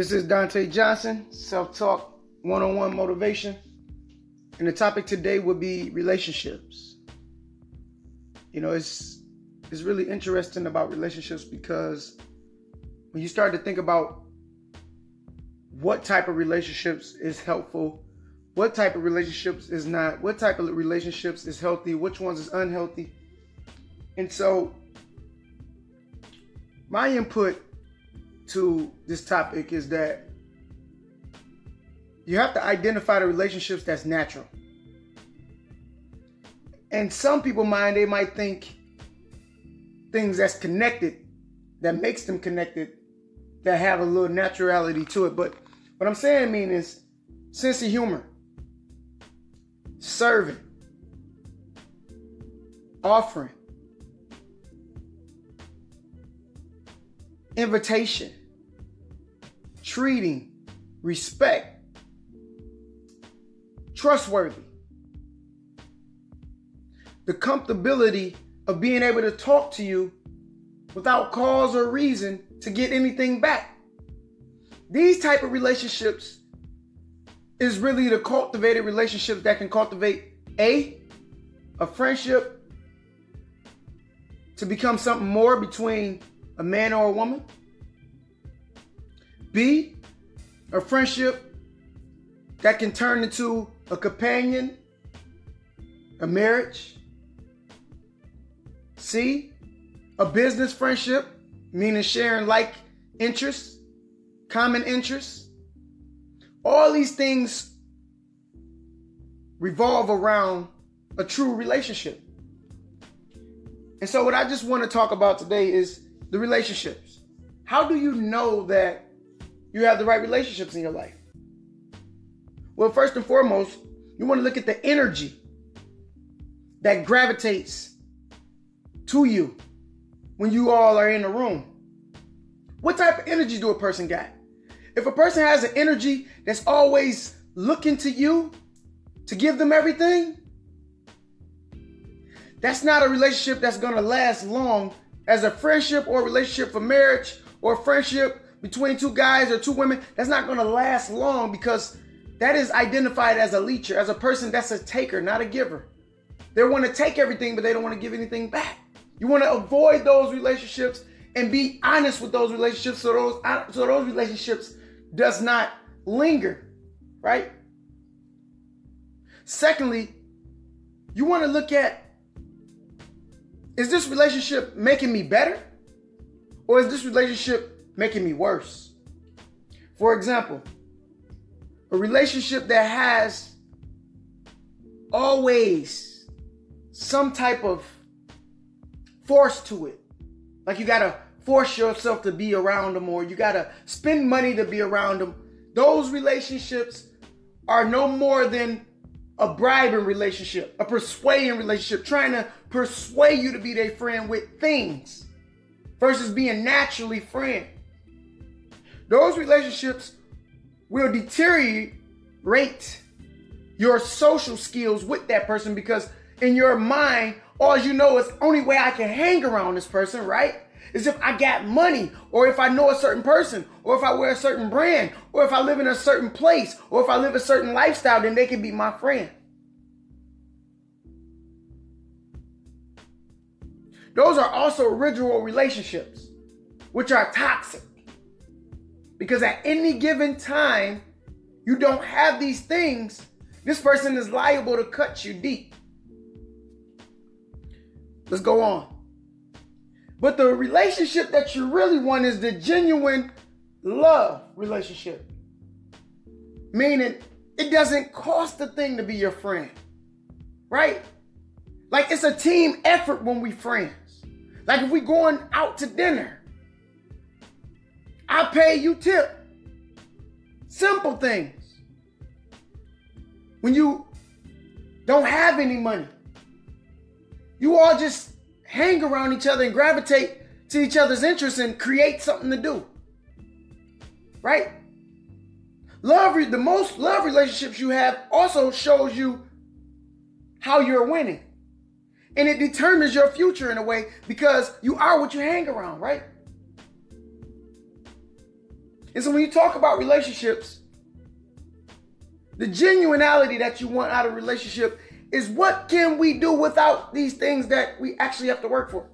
This is Dante Johnson, self talk, one on one motivation. And the topic today will be relationships. You know, it's it's really interesting about relationships because when you start to think about what type of relationships is helpful, what type of relationships is not, what type of relationships is healthy, which ones is unhealthy. And so my input to this topic is that you have to identify the relationships that's natural. And some people mind they might think things that's connected that makes them connected that have a little naturality to it. But what I'm saying I mean is sense of humor, serving, offering, invitation, treating, respect, trustworthy, the comfortability of being able to talk to you without cause or reason to get anything back. These type of relationships is really the cultivated relationships that can cultivate a a friendship to become something more between a man or a woman. B, a friendship that can turn into a companion, a marriage. C, a business friendship, meaning sharing like interests, common interests. All these things revolve around a true relationship. And so, what I just want to talk about today is the relationships. How do you know that you have the right relationships in your life? Well, first and foremost, you want to look at the energy that gravitates to you when you all are in a room. What type of energy do a person got? If a person has an energy that's always looking to you to give them everything, that's not a relationship that's going to last long as a friendship or relationship for marriage or friendship between two guys or two women, that's not going to last long because that is identified as a leecher, as a person that's a taker, not a giver. They want to take everything, but they don't want to give anything back. You want to avoid those relationships and be honest with those relationships so those uh, so those relationships does not linger, right? Secondly, you want to look at is this relationship making me better? Or is this relationship making me worse? For example, a relationship that has always some type of force to it. Like you gotta force yourself to be around them or you gotta spend money to be around them. Those relationships are no more than a bribing relationship, a persuading relationship, trying to persuade you to be their friend with things versus being naturally friend. Those relationships will deteriorate your social skills with that person because in your mind, all you know is only way I can hang around this person, right? Is if I got money, or if I know a certain person, or if I wear a certain brand, or if I live in a certain place, or if I live a certain lifestyle, then they can be my friend. Those are also original relationships, which are toxic. Because at any given time, you don't have these things, this person is liable to cut you deep. Let's go on. But the relationship that you really want is the genuine love relationship. Meaning it doesn't cost a thing to be your friend. Right? Like it's a team effort when we friends. Like if we going out to dinner, I pay you tip. Simple things. When you don't have any money, you all just hang around each other and gravitate to each other's interests and create something to do. Right? Love, the most love relationships you have also shows you how you're winning. And it determines your future in a way because you are what you hang around, right? And so when you talk about relationships, the genuinity that you want out of relationship is what can we do without these things that we actually have to work for?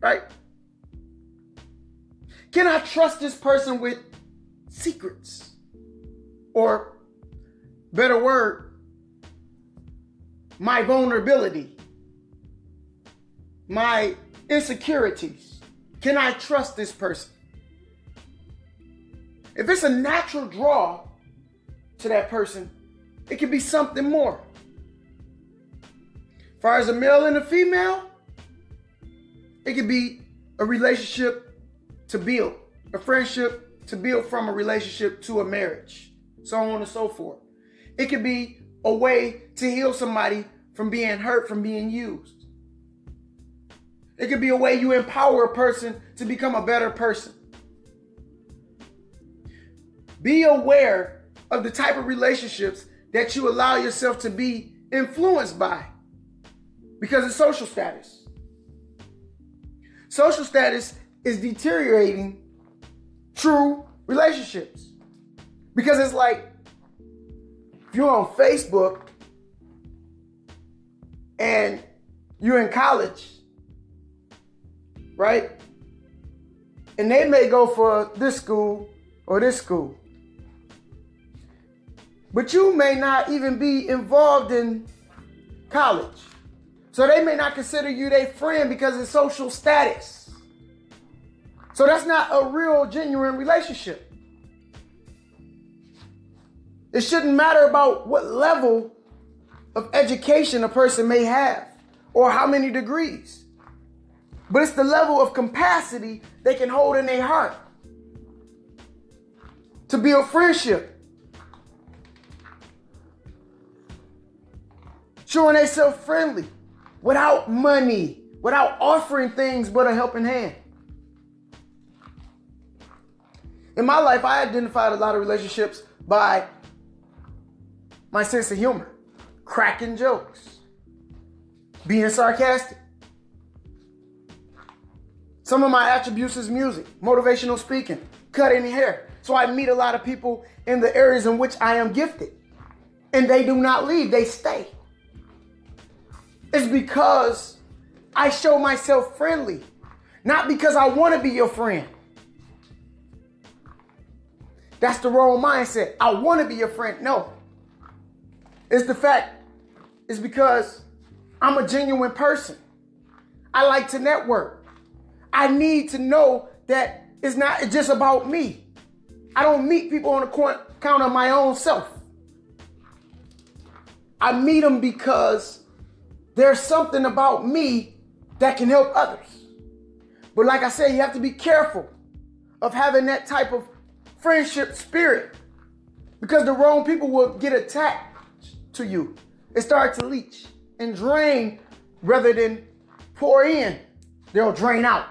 Right? Can I trust this person with secrets? Or, better word, my vulnerability, my insecurities. Can I trust this person? If it's a natural draw to that person, it could be something more. As far as a male and a female, it could be a relationship to build, a friendship to build from a relationship to a marriage, so on and so forth. It could be a way to heal somebody from being hurt, from being used. It could be a way you empower a person to become a better person. Be aware of the type of relationships that you allow yourself to be influenced by because of social status. Social status is deteriorating true relationships because it's like if you're on Facebook and you're in college, right? And they may go for this school or this school. But you may not even be involved in college. So they may not consider you their friend because of social status. So that's not a real, genuine relationship. It shouldn't matter about what level of education a person may have or how many degrees. But it's the level of capacity they can hold in their heart to build friendship. Showing themselves friendly without money, without offering things but a helping hand. In my life, I identified a lot of relationships by my sense of humor, cracking jokes, being sarcastic. Some of my attributes is music, motivational speaking, cutting hair. So I meet a lot of people in the areas in which I am gifted. And they do not leave, they stay. It's because I show myself friendly, not because I want to be your friend. That's the wrong mindset. I want to be your friend. No. It's the fact, it's because I'm a genuine person. I like to network. I need to know that it's not just about me. I don't meet people on the count of my own self. I meet them because there's something about me that can help others. But like I said, you have to be careful of having that type of friendship spirit because the wrong people will get attached to you and start to leech and drain rather than pour in. They'll drain out.